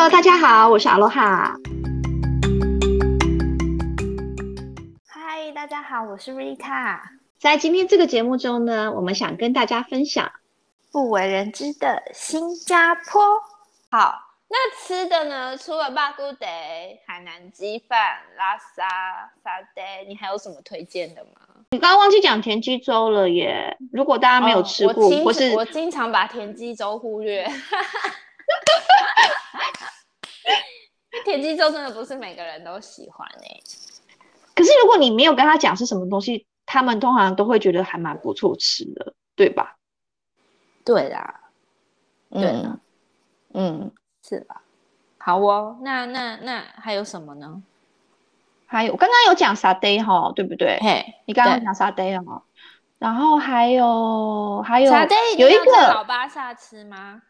Hello，大家好，我是阿罗哈。嗨，大家好，我是 Rita。在今天这个节目中呢，我们想跟大家分享不为人知的新加坡。好。那吃的呢？除了巴姑德、海南鸡饭、拉沙、沙爹，你还有什么推荐的吗？你刚刚忘记讲田鸡粥了耶！如果大家没有吃过，哦、我或是我经常把田鸡粥忽略。田鸡粥真的不是每个人都喜欢哎。可是如果你没有跟他讲是什么东西，他们通常都会觉得还蛮不错吃的，对吧？对啦，对啦，嗯。嗯是吧？好哦，那那那还有什么呢？还有，我刚刚有讲沙爹哈，对不对？嘿，你刚刚讲沙爹哈，然后还有还有沙爹有一个老巴萨吃吗？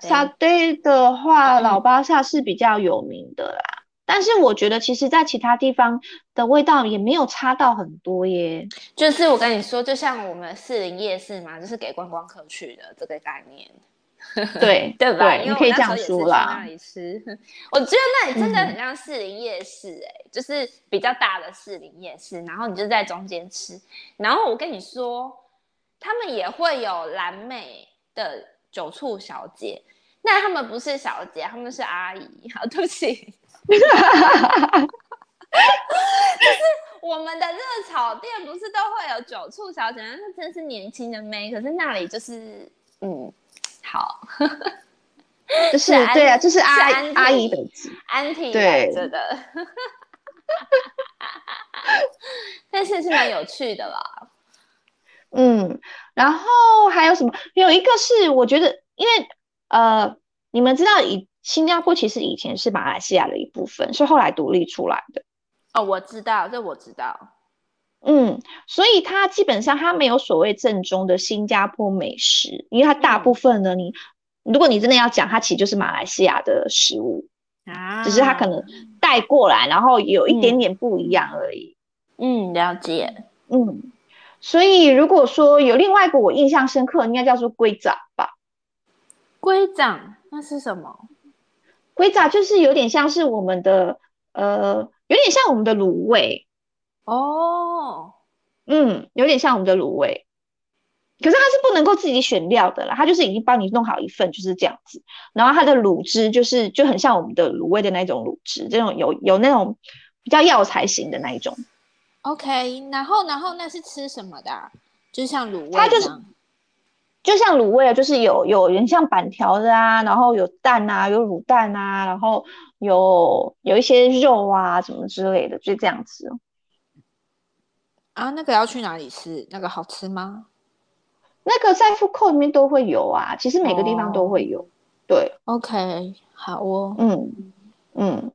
沙堆的话，嗯、老巴萨是比较有名的啦，但是我觉得其实在其他地方的味道也没有差到很多耶。就是我跟你说，就像我们士林夜市嘛，就是给观光客去的这个概念。对 对吧？对，你可以这样说啦。那里吃，我觉得那里真的很像四林夜市，哎、嗯，就是比较大的四林夜市，然后你就在中间吃。然后我跟你说，他们也会有蓝莓的酒促小姐，那他们不是小姐，他们是阿姨。好，对不起。就是我们的热炒店不是都会有酒促小姐，那真是年轻的妹，可是那里就是嗯。好，就是对啊，就是阿阿姨的安婷对着的，但是是蛮有趣的啦。嗯，然后还有什么？有一个是我觉得，因为呃，你们知道，以新加坡其实以前是马来西亚的一部分，是后来独立出来的。哦，我知道，这我知道。嗯，所以它基本上它没有所谓正宗的新加坡美食，因为它大部分呢，你如果你真的要讲，它其实就是马来西亚的食物啊，只是它可能带过来，然后有一点点不一样而已。嗯，了解。嗯，所以如果说有另外一个我印象深刻，应该叫做龟掌吧？龟掌那是什么？龟掌就是有点像是我们的呃，有点像我们的卤味。哦，嗯，有点像我们的卤味，可是它是不能够自己选料的啦，它就是已经帮你弄好一份，就是这样子。然后它的卤汁就是就很像我们的卤味的那种卤汁，这种有有那种比较药材型的那一种。OK，然后然后那是吃什么的啊？就像卤味，它就是就像卤味啊，就是有有人像板条的啊，然后有蛋啊，有卤蛋啊，然后有有一些肉啊什么之类的，就这样子。啊，那个要去哪里吃？那个好吃吗？那个在 food court 里面都会有啊，其实每个地方都会有。哦、对，OK，好哦。嗯嗯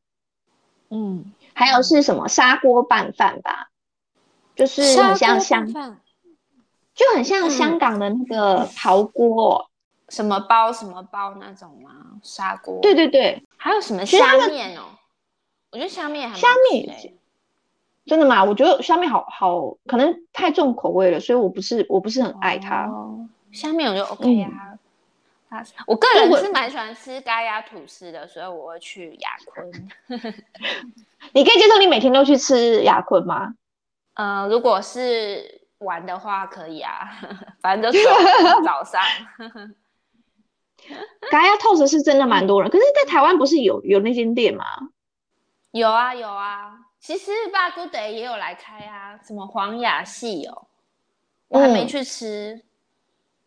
嗯，还有是什么砂锅拌饭吧？就是很像香，就很像香港的那个刨锅、嗯，什么包什么包那种吗？砂锅。对对对，还有什么虾面哦？我觉得虾面还虾面。真的吗？我觉得虾面好好，可能太重口味了，所以我不是我不是很爱它。虾面我就 OK 啊。嗯、我个人是蛮喜欢吃咖椰吐司的，所以我会去雅坤。你可以接受你每天都去吃雅坤吗？嗯、呃，如果是玩的话可以啊，反正就是早上。咖椰吐司是真的蛮多人，可是，在台湾不是有有那间店吗？有啊有啊。其实巴姑德也有来开啊，什么黄雅系哦，我还没去吃。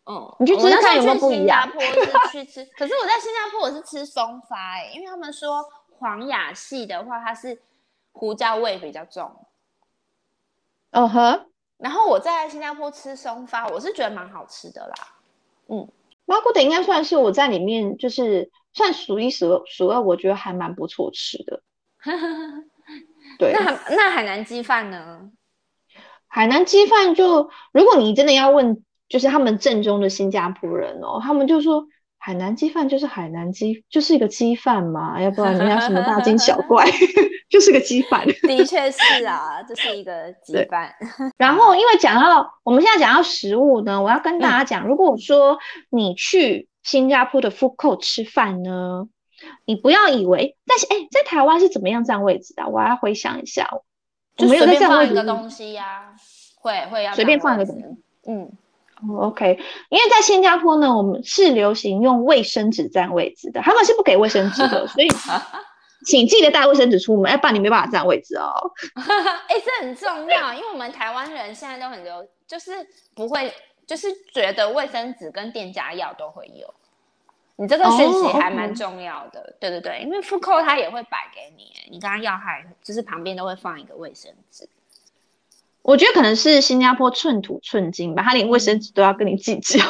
嗯，嗯你去吃看有没有不一样？我是去吃，可是我在新加坡我是吃松发哎、欸，因为他们说黄雅系的话，它是胡椒味比较重。嗯哼，然后我在新加坡吃松发，我是觉得蛮好吃的啦。嗯，巴姑的应该算是我在里面就是算数一数二，数二我觉得还蛮不错吃的。对，那那海南鸡饭呢？海南鸡饭就，如果你真的要问，就是他们正宗的新加坡人哦，他们就说海南鸡饭就是海南鸡，就是一个鸡饭嘛，要不然你要什么大惊小怪，就是个羁绊。的确是啊，这是一个 羁绊。然后因为讲到我们现在讲到食物呢，我要跟大家讲，嗯、如果说你去新加坡的 food court 吃饭呢，你不要以为，但是哎，在台湾是怎么样占位置的？我要回想一下，就随便放一个东西呀、啊，会会要随便放一个东西，嗯。OK，因为在新加坡呢，我们是流行用卫生纸占位置的，他们是不给卫生纸的，所以请记得带卫生纸出门，要不然你没办法占位置哦。哎、欸，这很重要，因为我们台湾人现在都很流，就是不会，就是觉得卫生纸跟店家要都会有。你这个讯息还蛮重要的，oh. 对对对，因为 food court 他也会摆给你，你刚刚要还就是旁边都会放一个卫生纸。我觉得可能是新加坡寸土寸金吧，他连卫生纸都要跟你计较。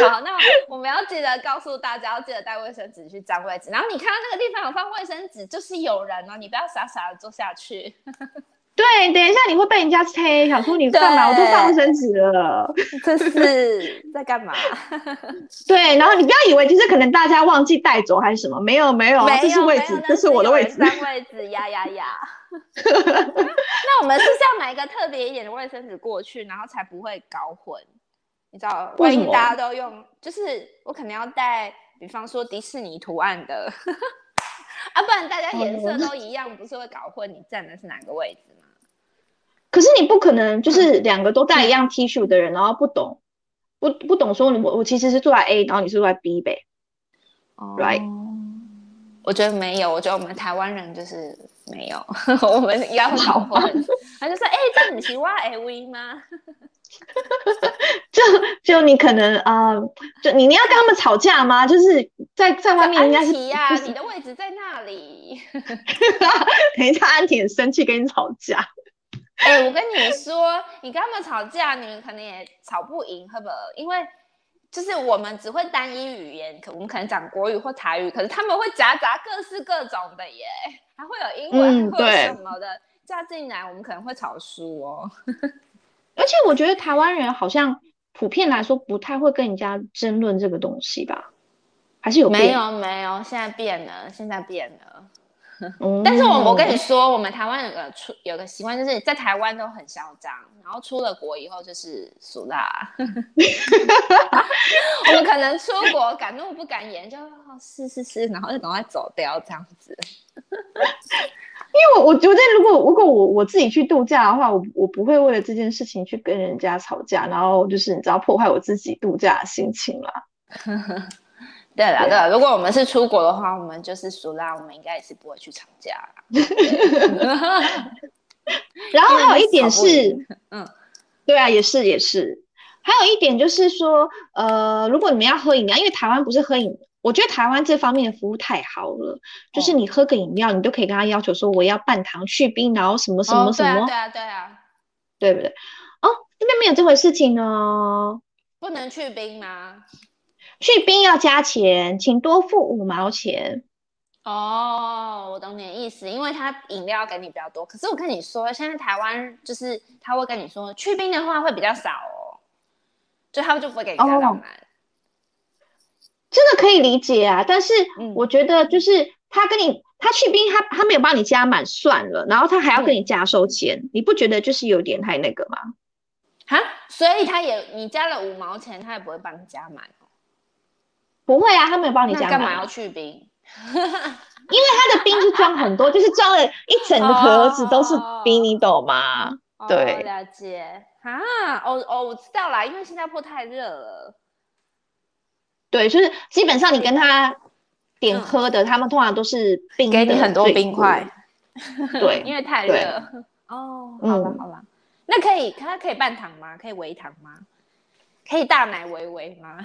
好，那我们要记得告诉大家，要记得带卫生纸去占位置。然后你看到那个地方有放卫生纸，就是有人哦，你不要傻傻的坐下去。对，等一下你会被人家催，想说你干嘛？我都放卫生纸了，这是在干嘛？对，然后你不要以为就是可能大家忘记带走还是什么，没有没有，这是位置，这是我的位置，占位置呀呀呀。那我们是不是要买一个特别一点的卫生纸过去，然后才不会搞混？你知道，万一大家都用，就是我可能要带，比方说迪士尼图案的，啊，不然大家颜色都一样，不是会搞混？你站的是哪个位置吗？可是你不可能就是两个都带一样 T 恤的人，然后不懂，不不懂说我我其实是坐在 A，然后你是坐在 B 呗，right？我觉得没有，我觉得我们台湾人就是没有，我们应该会搞混。他就说：“哎、欸，这你是挖 AV 吗？” 就就你可能啊、呃，就你你要跟他们吵架吗？就是在在外面应该是呀、啊，你的位置在那里。等一下，安婷很生气跟你吵架。哎、欸，我跟你说，你跟他们吵架，你们可能也吵不赢，好不好？因为。就是我们只会单一语言，可我们可能讲国语或台语，可是他们会夹杂各式各种的耶，还会有英文，或者、嗯、什么的加进来，我们可能会吵输哦。而且我觉得台湾人好像普遍来说不太会跟人家争论这个东西吧？还是有变？没有没有，现在变了，现在变了。但是我我跟你说，我们台湾有个出有个习惯，就是在台湾都很嚣张，然后出了国以后就是俗辣。我们可能出国敢怒不敢言，就、哦、是是是，然后就赶快走掉这样子。因为我我觉得，如果如果我我自己去度假的话，我我不会为了这件事情去跟人家吵架，然后就是你知道破坏我自己度假的心情啦。对了，对了，如果我们是出国的话，我们就是熟啦，我们应该也是不会去吵架。然后还有一点是，嗯，对啊，也是也是。还有一点就是说，呃，如果你们要喝饮料，因为台湾不是喝饮，我觉得台湾这方面的服务太好了，就是你喝个饮料，你都可以跟他要求说我要半糖去冰，然后什么什么什么，哦、对啊，对啊，对啊，对不对？哦，这边没有这回事情哦，不能去冰吗？去冰要加钱，请多付五毛钱。哦，我懂你的意思，因为他饮料给你比较多。可是我跟你说，现在台湾就是他会跟你说，去冰的话会比较少哦，就他们就不会给你加到满。这个可以理解啊，但是我觉得就是他跟你他去冰，他他没有帮你加满算了，然后他还要跟你加收钱，嗯，你不觉得就是有点太那个吗？哈，所以他也你加了五毛钱，他也不会帮你加满。不会啊，他没有帮你加。干嘛要去冰？因为他的冰是装很多，就是装了一整个盒子都是冰，哦、你懂吗？哦、对，了解啊。哦哦，我知道啦，因为新加坡太热了。对，就是基本上你跟他点喝的，嗯、他们通常都是冰，给你很多冰块。对，因为太热。哦，好了好了，嗯，那可以，他可以半糖吗？可以微糖吗？可以大奶微微吗？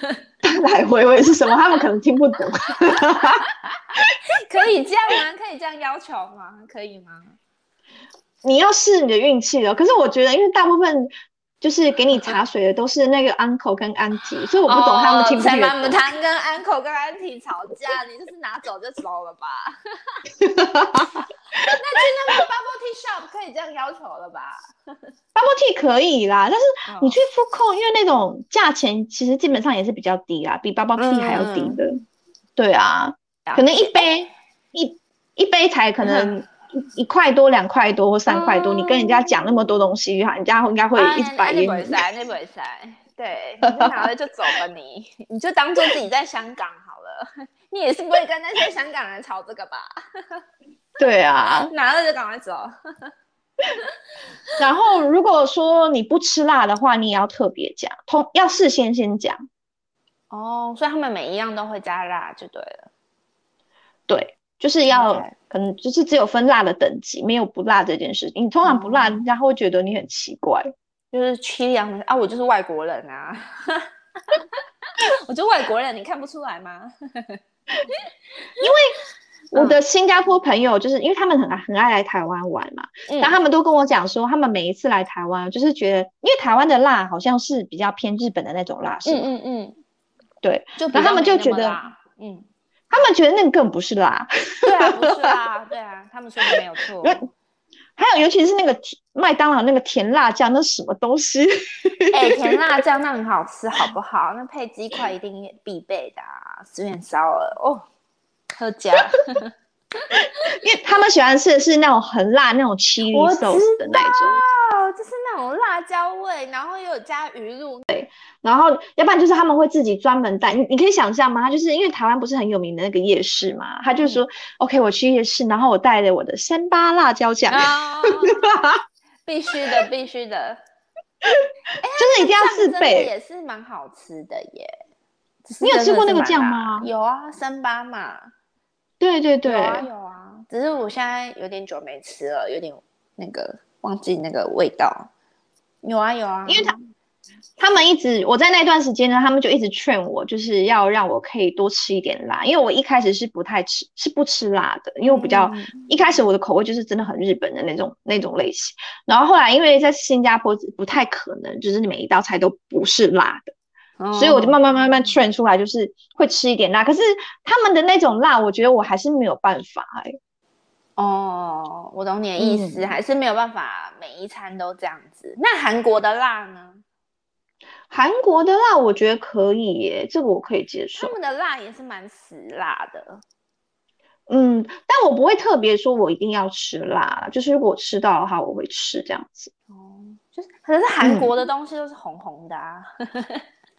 大奶微微是什么？他们可能听不懂。可以这样吗？可以这样要求吗？可以吗？你要试你的运气了。可是我觉得，因为大部分就是给你茶水的都是那个 uncle 跟 auntie，所以我不懂他们听不听得懂。他跟 uncle 跟 auntie 吵架，你就是拿走就走了吧？那去那个 bubble tea shop 可以这样要求了吧？bubble tea 可以啦，但是你去 food court，因为那种价钱其实基本上也是比较低啦，比 bubble tea 还要低的。嗯、对啊，可能一杯一一杯才可能一块多、两块多或三块多，嗯、你跟人家讲那么多东西，人家应该会一直白眼。那不会塞，那不会塞。对，你拿了就走吧你，你就当做自己在香港好了。了，你也是不会跟那些香港人吵这个吧？对啊，拿了就赶快走。然后如果说你不吃辣的话，你也要特别讲，通要事先先讲。哦，所以他们每一样都会加辣就对了。对，就是要、可能就是只有分辣的等级，没有不辣这件事。情。你通常不辣，人家会觉得你很奇怪，哦、就是缺氧的啊，我就是外国人啊，我就外国人，你看不出来吗？因为。我的新加坡朋友就是因为他们很很爱来台湾玩嘛，然后他们都跟我讲说，他们每一次来台湾，就是觉得，因为台湾的辣好像是比较偏日本的那种辣，是吗？嗯嗯。嗯，对，然后他们就觉得，嗯，他们觉得那个更不是辣，对啊，不是啊，对啊，他们说的没有错。还有尤其是那个麦当劳那个甜辣酱，那是什么东西？哎、欸，甜辣酱那很好吃，好不好？那配鸡块一定必备的啊，十元烧鹅哦。喝加，因为他们喜欢吃的是那种很辣那种 chili sauce 的那种，就是那种辣椒味，然后又有加鱼露。对，然后要不然就是他们会自己专门带。你你可以想象吗？他就是因为台湾不是很有名的那个夜市嘛，他就说、嗯、OK，我去夜市，然后我带了我的三八辣椒酱，哦、必须的，必须的，欸、就是一定要自备，也是蛮好吃的耶。你有吃过那个酱吗？有啊，三八嘛。对对对，有啊有啊，只是我现在有点久没吃了，有点那个忘记那个味道。有啊有啊，因为他他们一直我在那段时间呢，他们就一直劝我，就是要让我可以多吃一点辣，因为我一开始是不太吃，是不吃辣的，因为我比较、嗯、一开始我的口味就是真的很日本的那种那种类型，然后后来因为在新加坡不太可能，就是你每一道菜都不是辣的。所以我就慢慢慢慢 train 出来，就是会吃一点辣。可是他们的那种辣，我觉得我还是没有办法哎、欸。哦，我懂你的意思，嗯，还是没有办法每一餐都这样子。那韩国的辣呢？韩国的辣我觉得可以耶，这个我可以接受。他们的辣也是蛮死辣的。嗯，但我不会特别说我一定要吃辣，就是如果吃到的话，我会吃这样子。哦，就是可是韩国的东西都是红红的啊。嗯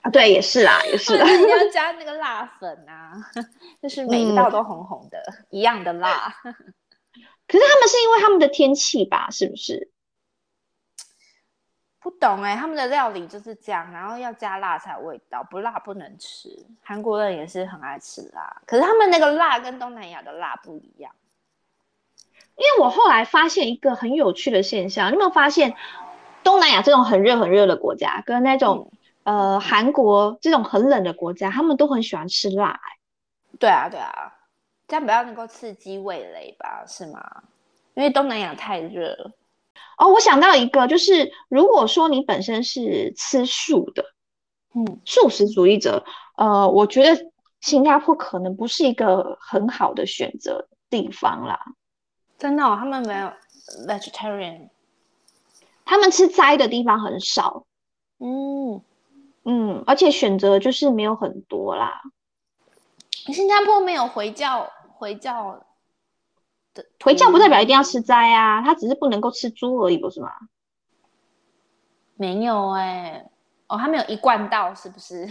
对，也是啦，也是啦。你要 加那个辣粉啊，就是每一道都红红的，嗯、一样的辣。可是他们是因为他们的天气吧？是不是？不懂哎、欸，他们的料理就是这样，然后要加辣才有味道，不辣不能吃。韩国人也是很爱吃辣，可是他们那个辣跟东南亚的辣不一样。因为我后来发现一个很有趣的现象，你有没有发现东南亚这种很热很热的国家跟那种、嗯？呃，韩国这种很冷的国家，他们都很喜欢吃辣、欸。对啊，对啊，这样比较能够刺激味蕾吧，是吗？因为东南亚太热了。哦，我想到一个，就是如果说你本身是吃素的，嗯，素食主义者，呃，我觉得新加坡可能不是一个很好的选择地方啦。真的、哦，他们没有 vegetarian，他们吃斋的地方很少。嗯。嗯，而且选择就是没有很多啦。新加坡没有回教，回教的回教不代表一定要吃斋啊，他只是不能够吃猪而已，不是吗？没有哎、欸，哦，他没有一贯道是不是？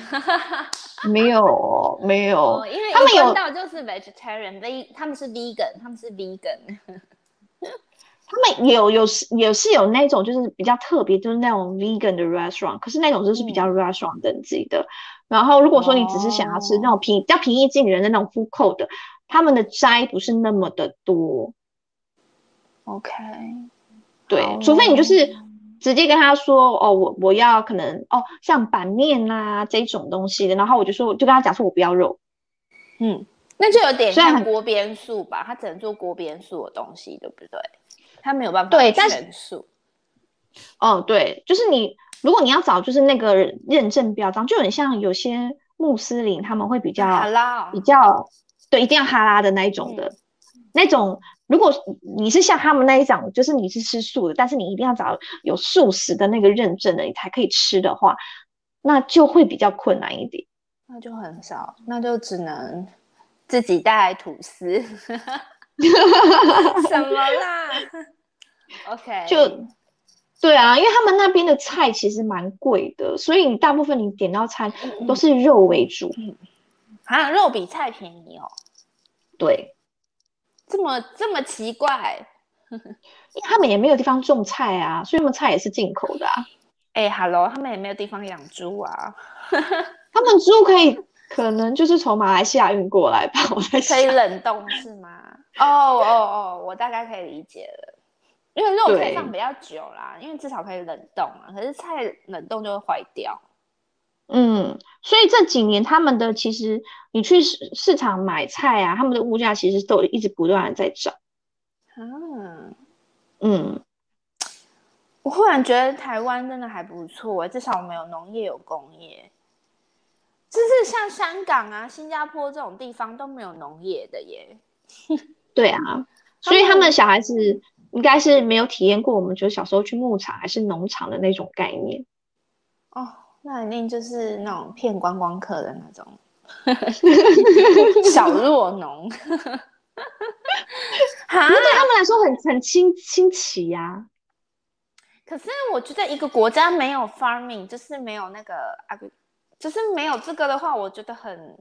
没有，没有，哦、因为他们有道就是 vegetarian，他们是 vegan，他们是 vegan。他们有有是也是有那种就是比较特别，就是那种 vegan 的 restaurant，可是那种就是比较 restaurant 等级的。嗯、然后如果说你只是想要吃那种平、哦、比较平易近人的那种 food court 的，他们的斋不是那么的多。OK，对，除非你就是直接跟他说哦，我我要可能哦像板面啊这种东西的，然后我就说就跟他讲说我不要肉。嗯，那就有点像锅边素吧，他只能做锅边素的东西，对不对？他没有办法对全素，哦，对，就是你，如果你要找就是那个认证标章，就很像有些穆斯林他们会比较，比较对，一定要哈拉的那一种的，嗯、那种。如果你是像他们那一种，就是你是吃素的，但是你一定要找有素食的那个认证的，你才可以吃的话，那就会比较困难一点。那就很少，那就只能自己带吐司。什么啦？OK，就对啊，因为他们那边的菜其实蛮贵的，所以你大部分你点到餐都是肉为主。嗯，啊，肉比菜便宜哦。对，这么这么奇怪，因为他们也没有地方种菜啊，所以他们菜也是进口的啊。哎哈喽，他们也没有地方养猪啊。他们猪可以，可能就是从马来西亚运过来吧？我在想，可以冷冻是吗？哦哦哦，我大概可以理解了。因为肉可以放比较久啦，因为至少可以冷冻啊。可是菜冷冻就会坏掉。嗯，所以这几年他们的其实，你去市市场买菜啊，他们的物价其实都一直不断的在涨。啊嗯，我忽然觉得台湾真的还不错，至少我们有农业有工业。就是像香港啊、新加坡这种地方都没有农业的耶。对啊，所以他们小孩子。应该是没有体验过，我们觉得小时候去牧场还是农场的那种概念哦，那肯定就是那种骗观光客的那种 小弱农，哈，对他们来说很很新新奇呀、啊。可是我觉得一个国家没有 farming，就是没有那个啊，就是没有这个的话，我觉得很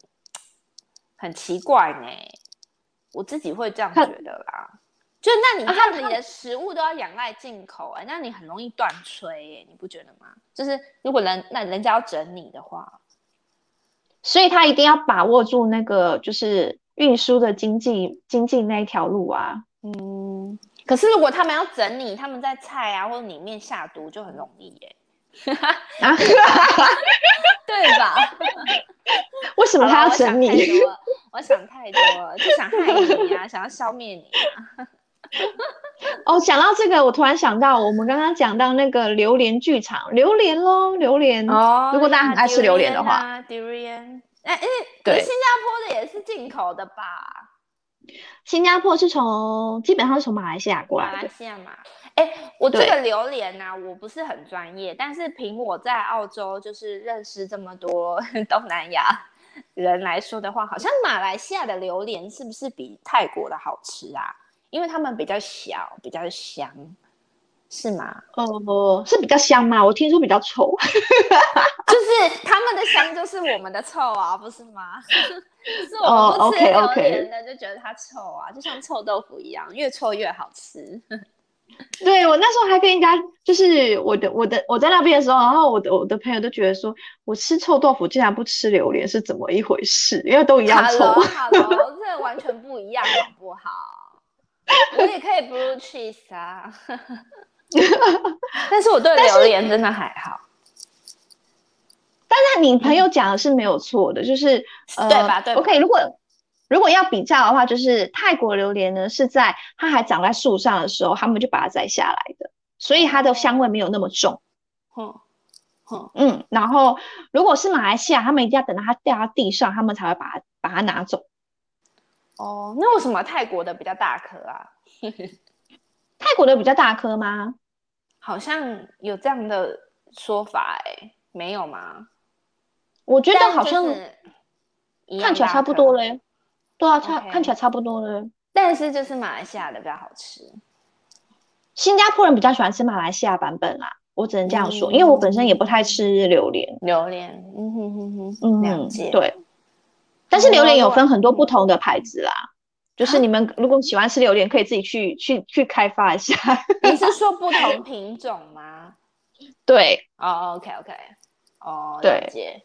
很奇怪呢。我自己会这样觉得啦。就那你看，你的食物都要仰赖进口哎、欸，那你很容易断炊哎，你不觉得吗？就是如果人那人家要整你的话，所以他一定要把握住那个就是运输的经济经济那一条路啊。嗯，可是如果他们要整你，他们在菜啊或者里面下毒就很容易耶、欸。啊，对吧？为什么他要整你？我想太多了，就想害你啊，想要消灭你啊。哦，讲到这个，我突然想到，我们刚刚讲到那个榴莲剧场，榴莲咯，榴莲哦。如果大家很爱吃榴莲的话，durian，哎哎，对，新加坡的也是进口的吧？新加坡是从基本上是从马来西亚过来的。马来西亚嘛，哎，我这个榴莲呢、啊，我不是很专业，但是凭我在澳洲就是认识这么多 东南亚人来说的话，好像马来西亚的榴莲是不是比泰国的好吃啊？因为他们比较小，比较香，是吗？哦，是比较香吗？我听说比较臭，就是他们的香就是我们的臭啊，不是吗？是我们不吃榴莲的就觉得它臭啊，就像臭豆腐一样，越臭越好吃。对，我那时候还跟人家，就是我的我的我在那边的时候，然后我的我的朋友都觉得说，我吃臭豆腐竟然不吃榴莲是怎么一回事？因为都一样臭。Hello，Hello，这完全不一样，好不好？我也可以 blue cheese 啊，但是我对榴莲真的还好。但是你朋友讲的是没有错的，就是呃，对吧？对吧，OK。如果如果要比较的话，就是泰国榴莲呢是在它还长在树上的时候，他们就把它摘下来的，所以它的香味没有那么重。嗯嗯嗯。然后如果是马来西亚，他们一定要等到它掉到地上，他们才会把它把它拿走。哦，那为什么泰国的比较大颗啊？泰国的比较大颗吗？好像有这样的说法哎、欸，没有吗？我觉得好像看起来差不多嘞。对啊，差、okay. 看起来差不多嘞。但是就是马来西亚的比较好吃。新加坡人比较喜欢吃马来西亚版本啦，我只能这样说，嗯、因为我本身也不太吃榴莲。榴莲，嗯哼哼哼，嗯，了解。对。但是榴莲有分很多不同的牌子啦，就是你们如果喜欢吃榴莲，可以自己去去去开发一下。你是说不同品种吗？对，哦、oh,，OK OK，哦、oh,，了解。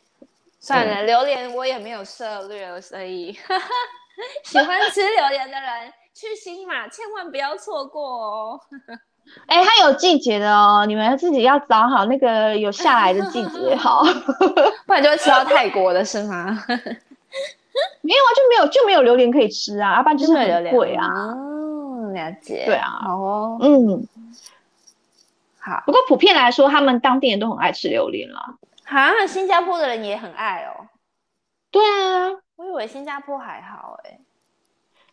算了，榴莲我也没有涉猎，所以 喜欢吃榴莲的人去新马千万不要错过哦。哎、欸，它有季节的哦，你们自己要找好那个有下来的季节好，不然就会吃到泰国的是吗？没有啊，就没有就没有榴莲可以吃啊，要不然就是很贵啊。哦，了解。对啊，哦，嗯，好。不过普遍来说，他们当地人都很爱吃榴莲啦。啊，新加坡的人也很爱哦。对啊，我以为新加坡还好哎。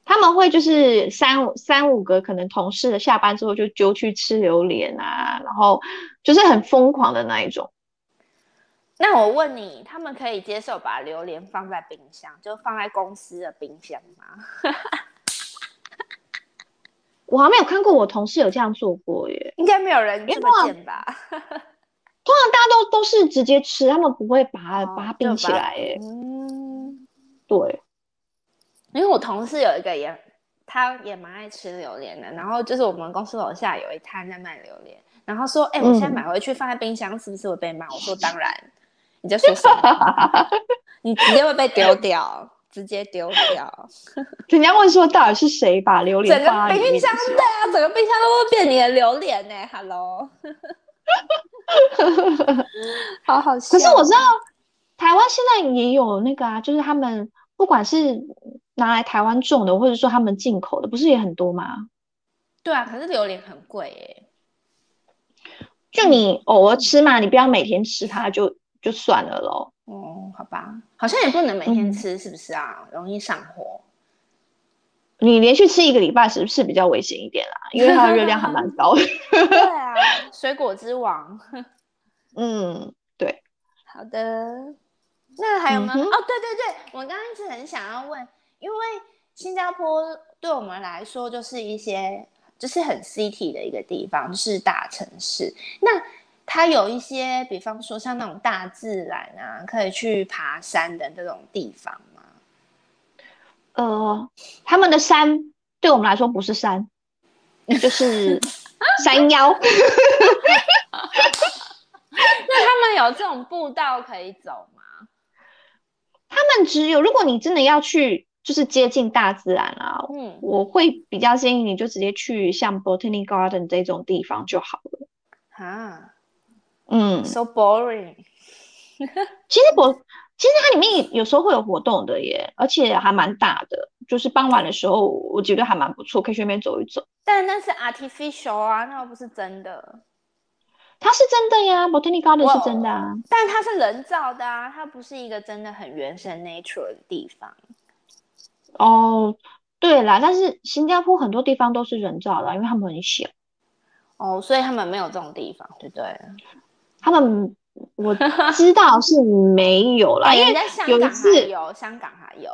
他们会就是三五三五个可能同事下班之后就揪去吃榴莲啊，然后就是很疯狂的那一种。那我问你，他们可以接受把榴莲放在冰箱，就放在公司的冰箱吗？我还没有看过我同事有这样做过耶，应该没有人这么贱吧？通常大家都都是直接吃，他们不会把它、哦、把它冰起来耶。嗯，对，因为我同事有一个也，他也蛮爱吃榴莲的。然后就是我们公司楼下有一摊在卖榴莲，然后说：“哎、欸，我现在买回去放在冰箱，是不是会被骂？”我说：“当然。”你在说什么？你直接会被丢掉，直接丢掉。人家问说，到底是谁把榴莲放在冰箱？对啊，整个冰箱都会变你的榴莲呢、欸。Hello，好好笑。可是我知道，台湾现在也有那个啊，就是他们不管是拿来台湾种的，或者说他们进口的，不是也很多吗？对啊，可是榴莲很贵耶。就你偶尔吃嘛，你不要每天吃它就。就算了喽。哦，好吧，好像也不能每天吃，是不是啊？嗯、容易上火。你连续吃一个礼拜，是不是比较危险一点啦？因为它的热量还蛮高的。对啊，水果之王。嗯，对。好的，那还有吗？嗯、哦，对对对，我刚刚一直很想要问，因为新加坡对我们来说就是一些，就是很 city 的一个地方，就是大城市。那它有一些，比方说像那种大自然啊，可以去爬山的这种地方吗？呃，他们的山对我们来说不是山，就是 山腰。那他们有这种步道可以走吗？他们只有，如果你真的要去，就是接近大自然啊，嗯，我会比较建议你就直接去像 Botanic Garden 这种地方就好了。啊。嗯，so boring。其实我其实它里面有时候会有活动的耶，而且还蛮大的。就是傍晚的时候，我觉得还蛮不错，可以去那边走一走。但那是 artificial 啊，那又不是真的。它是真的呀，Botanic Garden 是真的啊。但它是人造的啊，它不是一个真的很原生 nature 的地方。哦，对啦，但是新加坡很多地方都是人造的，因为他们很小。哦，所以他们没有这种地方，对不对？他们我知道是没有啦，因为有一次有香港还有，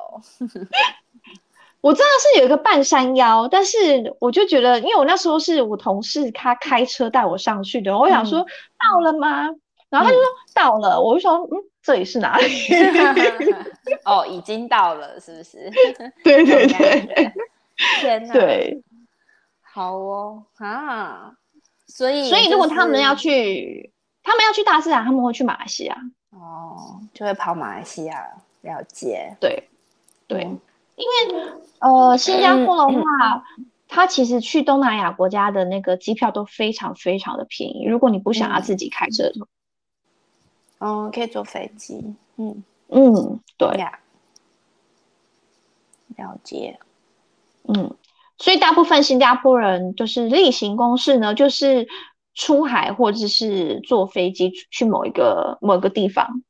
我知道是有一个半山腰，但是我就觉得，因为我那时候是我同事他开车带我上去的，我想说到了吗？然后他就说到了，我就说嗯，这里是哪里？哦，已经到了，是不是？对对对，天哪，对，好哦啊，所以所以如果他们要去。他们要去大自然，他们会去马来西亚哦，就会跑马来西亚了解。对，对，嗯、因为呃，新加坡的话，它其实去东南亚国家的那个机票都非常非常的便宜。如果你不想要自己开车的话，可以坐飞机。嗯嗯，对呀，了解。嗯，所以大部分新加坡人就是例行公事呢，就是。出海或者是坐飞机去某一个某个地方，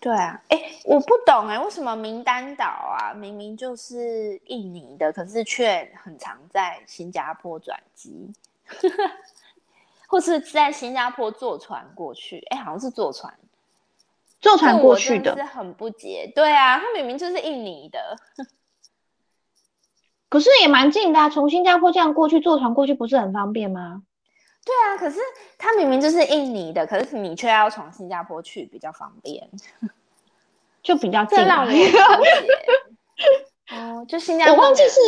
对啊，哎，我不懂哎，为什么名单岛啊，明明就是印尼的，可是却很常在新加坡转机，或是在新加坡坐船过去？哎，好像是坐船，坐船过去的，是很不解。对啊，他明明就是印尼的。可是也蛮近的啊，从新加坡这样过去坐船过去不是很方便吗？对啊，可是它明明就是印尼的，可是你却要从新加坡去比较方便，就比较近啊。让我了解 哦，就新加坡，我忘记是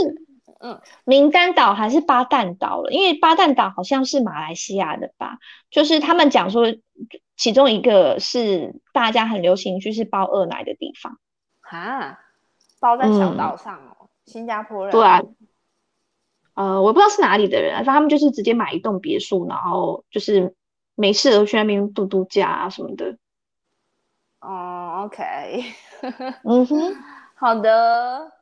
嗯，名丹岛还是巴淡岛了，因为巴淡岛好像是马来西亚的吧？就是他们讲说，其中一个是大家很流行去是包二奶的地方啊，包在小岛上哦。嗯新加坡人对啊，呃，我不知道是哪里的人，他们就是直接买一栋别墅，然后就是没事都去那边度度假啊什么的。哦，OK，嗯哼，好的。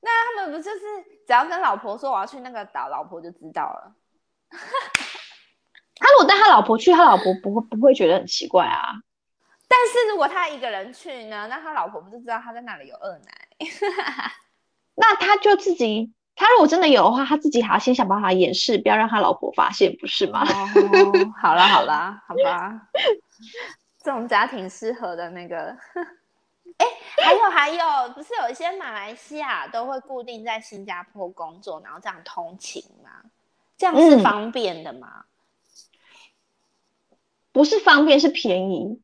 那他们不就是只要跟老婆说我要去那个岛，老婆就知道了？他如果带他老婆去，他老婆不会不会觉得很奇怪啊？但是如果他一个人去呢？那他老婆不就知道他在那里有二奶？那他就自己，他如果真的有的话，他自己还要先想办法掩饰，不要让他老婆发现，不是吗？哦，好啦好啦，好吧，这种家庭适合的那个，哎，还有还有，不是有一些马来西亚都会固定在新加坡工作，然后这样通勤吗？这样是方便的吗？嗯，不是方便，是便宜。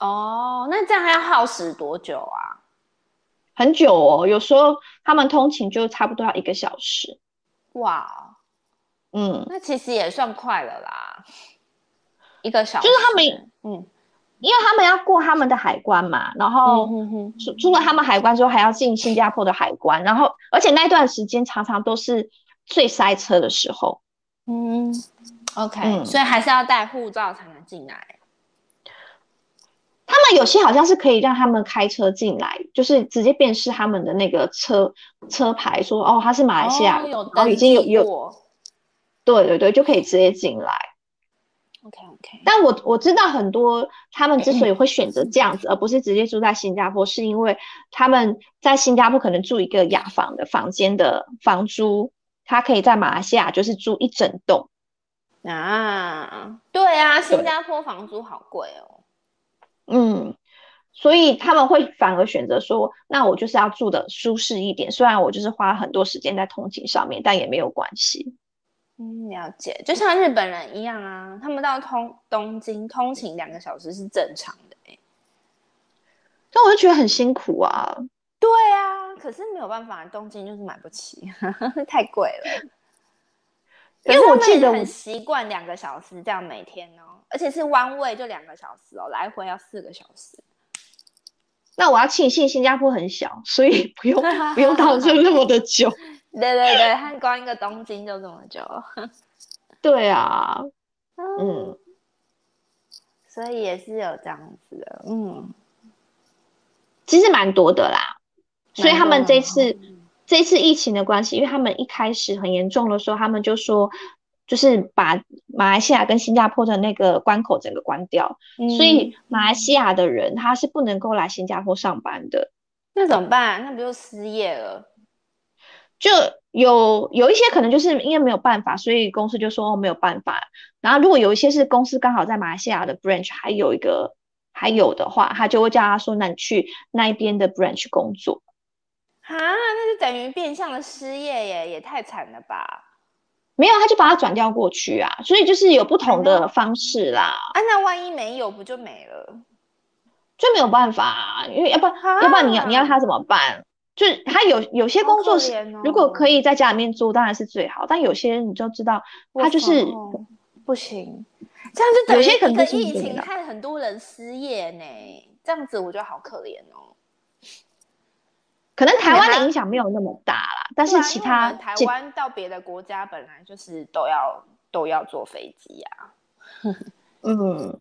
哦，那这样还要耗时多久啊？很久哦，有时候他们通勤就差不多要一个小时。哇，嗯，那其实也算快了啦，一个小时。就是他们，嗯，因为他们要过他们的海关嘛，然后出出了他们海关之后，还要进新加坡的海关，然后而且那段时间常常都是最塞车的时候。嗯，OK，嗯，所以还是要带护照才能进来。他们有些好像是可以让他们开车进来，就是直接辨识他们的那个车车牌，说哦，他是马来西亚，哦、然后已经有有，对对对，就可以直接进来。OK OK，但我我知道很多他们之所以会选择这样子，而不是直接住在新加坡，是因为他们在新加坡可能住一个雅房的房间的房租，他可以在马来西亚就是住一整栋。啊，对啊，新加坡房租好贵哦。嗯，所以他们会反而选择说，那我就是要住的舒适一点，虽然我就是花很多时间在通勤上面，但也没有关系。嗯，了解，就像日本人一样啊，他们到通东京通勤两个小时是正常的，欸，但我就觉得很辛苦啊。对啊，可是没有办法，东京就是买不起，太贵了。因为我记得很习惯两个小时这样每天哦，而且是 one way 就两个小时哦，来回要四个小时。那我要庆幸新加坡很小，所以不用 不用到这那么的久。对对对，他光一个东京就这么久。对啊，嗯，所以也是有这样子的，嗯，其实蛮多的啦，所以他们这次。这次疫情的关系，因为他们一开始很严重的时候，他们就说，就是把马来西亚跟新加坡的那个关口整个关掉，嗯、所以马来西亚的人他是不能够来新加坡上班的。那怎么办？那不就失业了？就有有一些可能就是因为没有办法，所以公司就说哦没有办法。然后如果有一些是公司刚好在马来西亚的 branch 还有一个还有的话，他就会叫他说，那你去那一边的 branch 工作。啊，那就等于变相的失业耶，也太惨了吧？没有，他就把它转调过去啊，所以就是有不同的方式啦。啊，那万一没有，不就没了？就没有办法，啊因为要不然，啊、要不然你要你要他怎么办？就是他有有些工作是，哦、如果可以在家里面做，当然是最好。但有些你就知道，他就是不行。这样就等于一个疫情害很多人失业呢，这样子我觉得好可怜哦。可能台湾的影响没有那么大啦，但是其他台湾到别的国家本来就是都要都要坐飞机呀。嗯，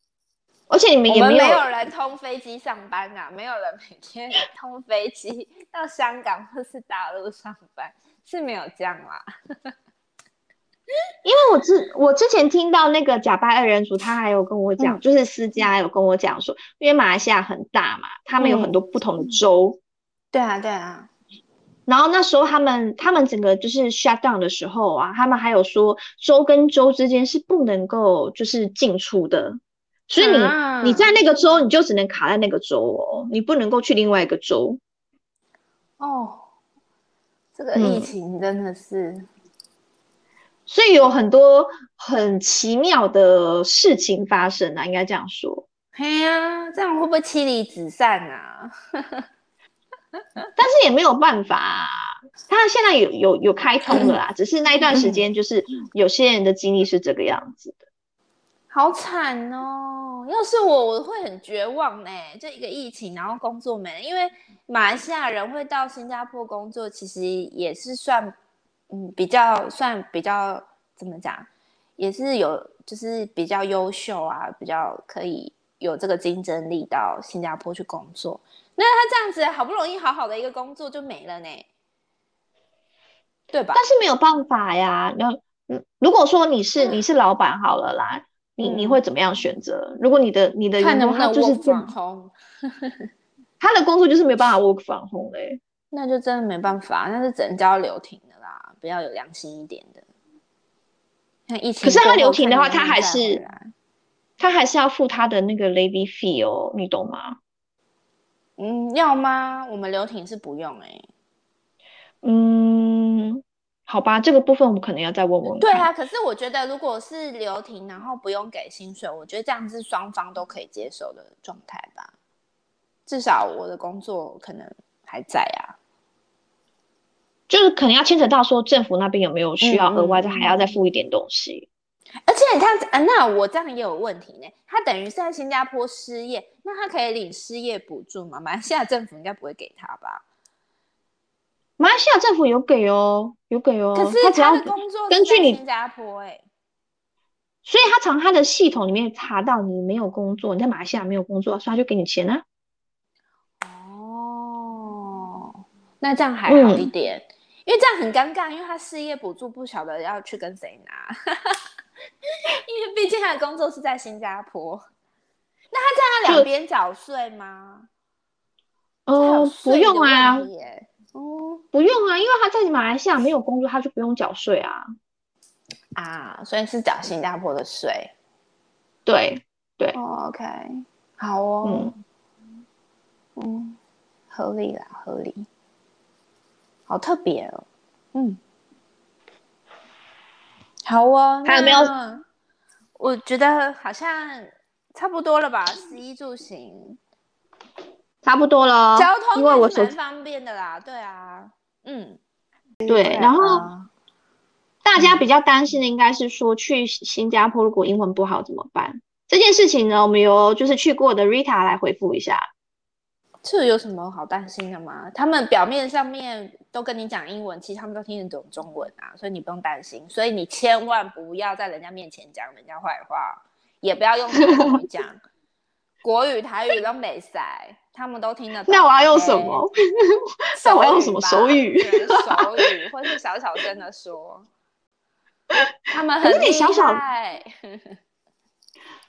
而且你们也没有，没有人通飞机上班啊，没有人每天 通飞机到香港或是大陆上班，是没有这样啦。因为我之我之前听到那个假拜二人组，他还有跟我讲，嗯、就是私家有跟我讲说，因为马来西亚很大嘛，他们有很多不同的州。嗯对啊，对啊，然后那时候他们他们整个就是 shut down 的时候啊，他们还有说州跟州之间是不能够就是进出的，所以你、啊、你在那个州你就只能卡在那个州哦，你不能够去另外一个州。哦，这个疫情真的是，嗯、所以有很多很奇妙的事情发生啊，应该这样说。嘿呀、啊，这样会不会妻离子散啊？但是也没有办法、啊，他现在有有有开通了啦，只是那一段时间就是有些人的经历是这个样子的，好惨哦！要是我，我会很绝望呢。就一个疫情，然后工作没了，因为马来西亚人会到新加坡工作，其实也是算嗯比较算比较怎么讲，也是有就是比较优秀啊，比较可以有这个竞争力到新加坡去工作。那他这样子好不容易好好的一个工作就没了呢，对吧？但是没有办法呀。那嗯，如果说你是你是老板好了啦，你你会怎么样选择？如果你的你的员工他就是这样，他的工作就是没有办法 work from home 嘞，那就真的没办法，那是只能叫留停的啦，不要有良心一点的。看疫情，可是他留停的话，他还是他还是要付他的那个 levy fee 哦，你懂吗？嗯，要吗？我们留停是不用哎、欸。嗯，好吧，这个部分我们可能要再问问。对啊，可是我觉得如果是留停，然后不用给薪水，我觉得这样是双方都可以接受的状态吧。至少我的工作可能还在啊。就是可能要牵扯到说政府那边有没有需要额外再还要再付一点东西。嗯、而且他啊，那我这样也有问题呢。他等于是在新加坡失业，那他可以领失业补助吗？马来西亚政府应该不会给他吧？马来西亚政府有给哦，有给哦。可是他只要工作根据你新加坡哎，所以他从他的系统里面查到你没有工作，你在马来西亚没有工作，所以他就给你钱啊。哦，那这样还好一点，嗯、因为这样很尴尬，因为他失业补助不晓得要去跟谁拿，毕竟他的工作是在新加坡。那他这样要两边缴税吗？哦，不用啊。哦，不用啊，因为他在马来西亚没有工作，他就不用缴税啊。啊，所以是缴新加坡的税。对对。Oh, OK，好哦。嗯嗯，合理啦，合理。好特别哦。嗯。好哦。还有没有？我觉得好像差不多了吧，食衣住行。差不多了，交通因为我蛮方便的啦，对啊，嗯，对，然后大家比较担心的应该是说去新加坡如果英文不好怎么办？这件事情呢，我们由就是去过的 Rita 来回复一下。这有什么好担心的吗？他们表面上面都跟你讲英文，其实他们都听得懂中文啊，所以你不用担心。所以你千万不要在人家面前讲人家坏话，也不要用台语讲，国语、台语都没塞。他们都听得懂。那我要用什么？那我要用什么手语？手语，或是小小声的说。他们很厉害。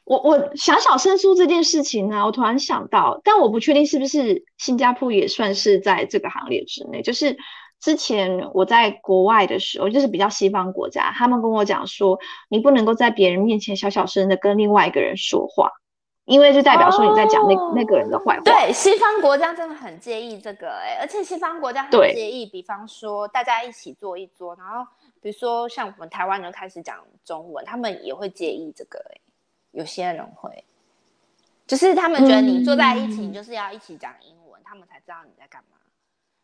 我我小小声说这件事情呢，我突然想到，但我不确定是不是新加坡也算是在这个行列之内。就是之前我在国外的时候，就是比较西方国家，他们跟我讲说，你不能够在别人面前小小声的跟另外一个人说话。因为就代表说你在讲那、oh, 那个人的坏话。对，西方国家真的很介意这个哎、欸，而且西方国家很介意，比方说大家一起坐一桌，然后比如说像我们台湾人开始讲中文，他们也会介意这个哎、欸，有些人会，就是他们觉得你坐在一起，你就是要一起讲英文，嗯、他们才知道你在干嘛。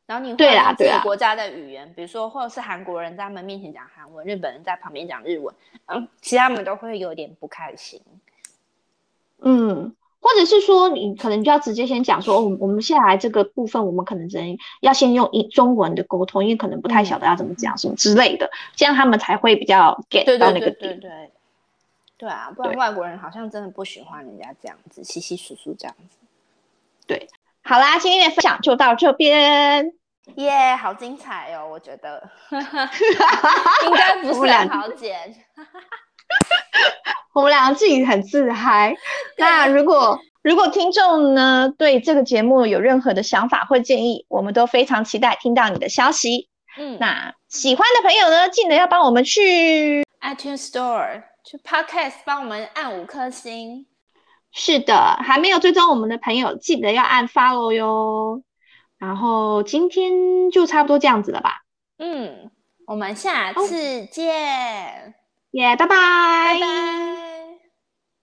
然后你会用自己国家的语言，比如说或者是韩国人在他们面前讲韩文，日本人在旁边讲日文，嗯，其实他们都会有点不开心。嗯，或者是说，你可能就要直接先讲说，哦，我们现在来这个部分，我们可能只能要先用英中文的沟通，因为可能不太晓得要怎么讲什么之类的，嗯、这样他们才会比较 get 到那个点。对对对，对，啊，不然外国人好像真的不喜欢人家这样子，稀稀疏疏这样子。对，好啦，今天的分享就到这边，耶，yeah, 好精彩哦，我觉得，应该不是很好剪。我们两个自己很自嗨。那如果如果听众呢，对这个节目有任何的想法或建议，我们都非常期待听到你的消息。嗯，那喜欢的朋友呢，记得要帮我们去 iTunes Store 去 Podcast 帮我们按五颗星。是的，还没有追踪我们的朋友，记得要按 Follow 哟。然后今天就差不多这样子了吧？嗯，我们下次见。耶，拜拜。拜拜。